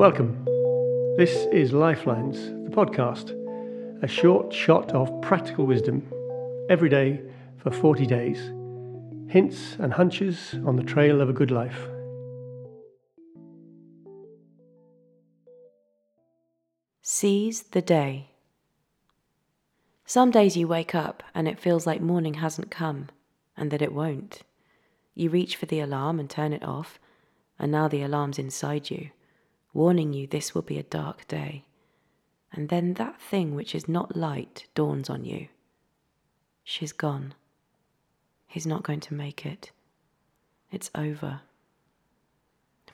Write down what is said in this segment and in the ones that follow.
Welcome. This is Lifelines, the podcast, a short shot of practical wisdom every day for 40 days. Hints and hunches on the trail of a good life. Seize the day. Some days you wake up and it feels like morning hasn't come and that it won't. You reach for the alarm and turn it off, and now the alarm's inside you warning you this will be a dark day. And then that thing which is not light dawns on you. She's gone. He's not going to make it. It's over.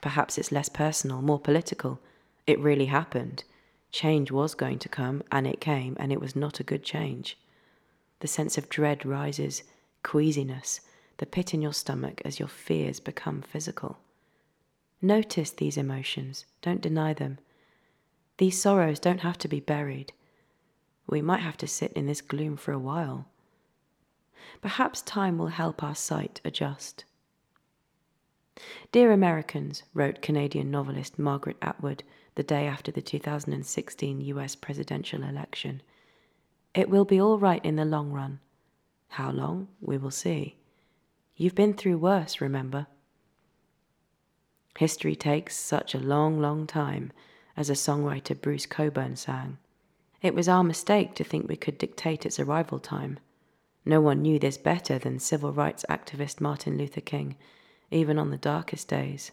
Perhaps it's less personal, more political. It really happened. Change was going to come, and it came, and it was not a good change. The sense of dread rises, queasiness, the pit in your stomach as your fears become physical. Notice these emotions, don't deny them. These sorrows don't have to be buried. We might have to sit in this gloom for a while. Perhaps time will help our sight adjust. Dear Americans, wrote Canadian novelist Margaret Atwood the day after the 2016 US presidential election, it will be all right in the long run. How long, we will see. You've been through worse, remember. History takes such a long, long time, as a songwriter Bruce Cockburn sang. It was our mistake to think we could dictate its arrival time. No one knew this better than civil rights activist Martin Luther King, even on the darkest days.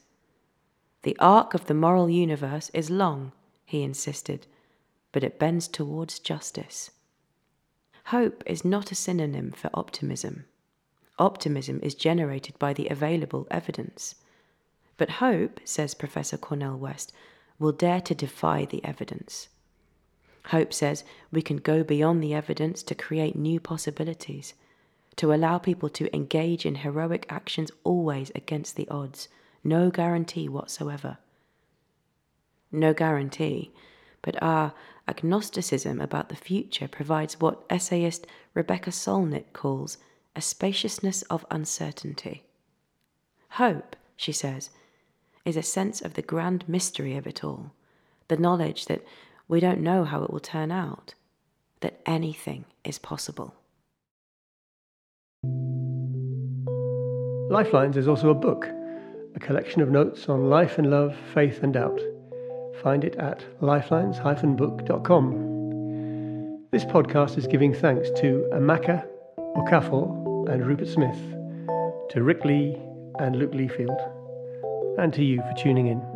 The arc of the moral universe is long, he insisted, but it bends towards justice. Hope is not a synonym for optimism. Optimism is generated by the available evidence. But hope, says Professor Cornel West, will dare to defy the evidence. Hope says we can go beyond the evidence to create new possibilities, to allow people to engage in heroic actions always against the odds, no guarantee whatsoever. No guarantee, but our agnosticism about the future provides what essayist Rebecca Solnit calls a spaciousness of uncertainty. Hope, she says, is a sense of the grand mystery of it all, the knowledge that we don't know how it will turn out, that anything is possible. Lifelines is also a book, a collection of notes on life and love, faith and doubt. Find it at lifelines-book.com. This podcast is giving thanks to Amaka Okafor and Rupert Smith, to Rick Lee and Luke Leafield and to you for tuning in.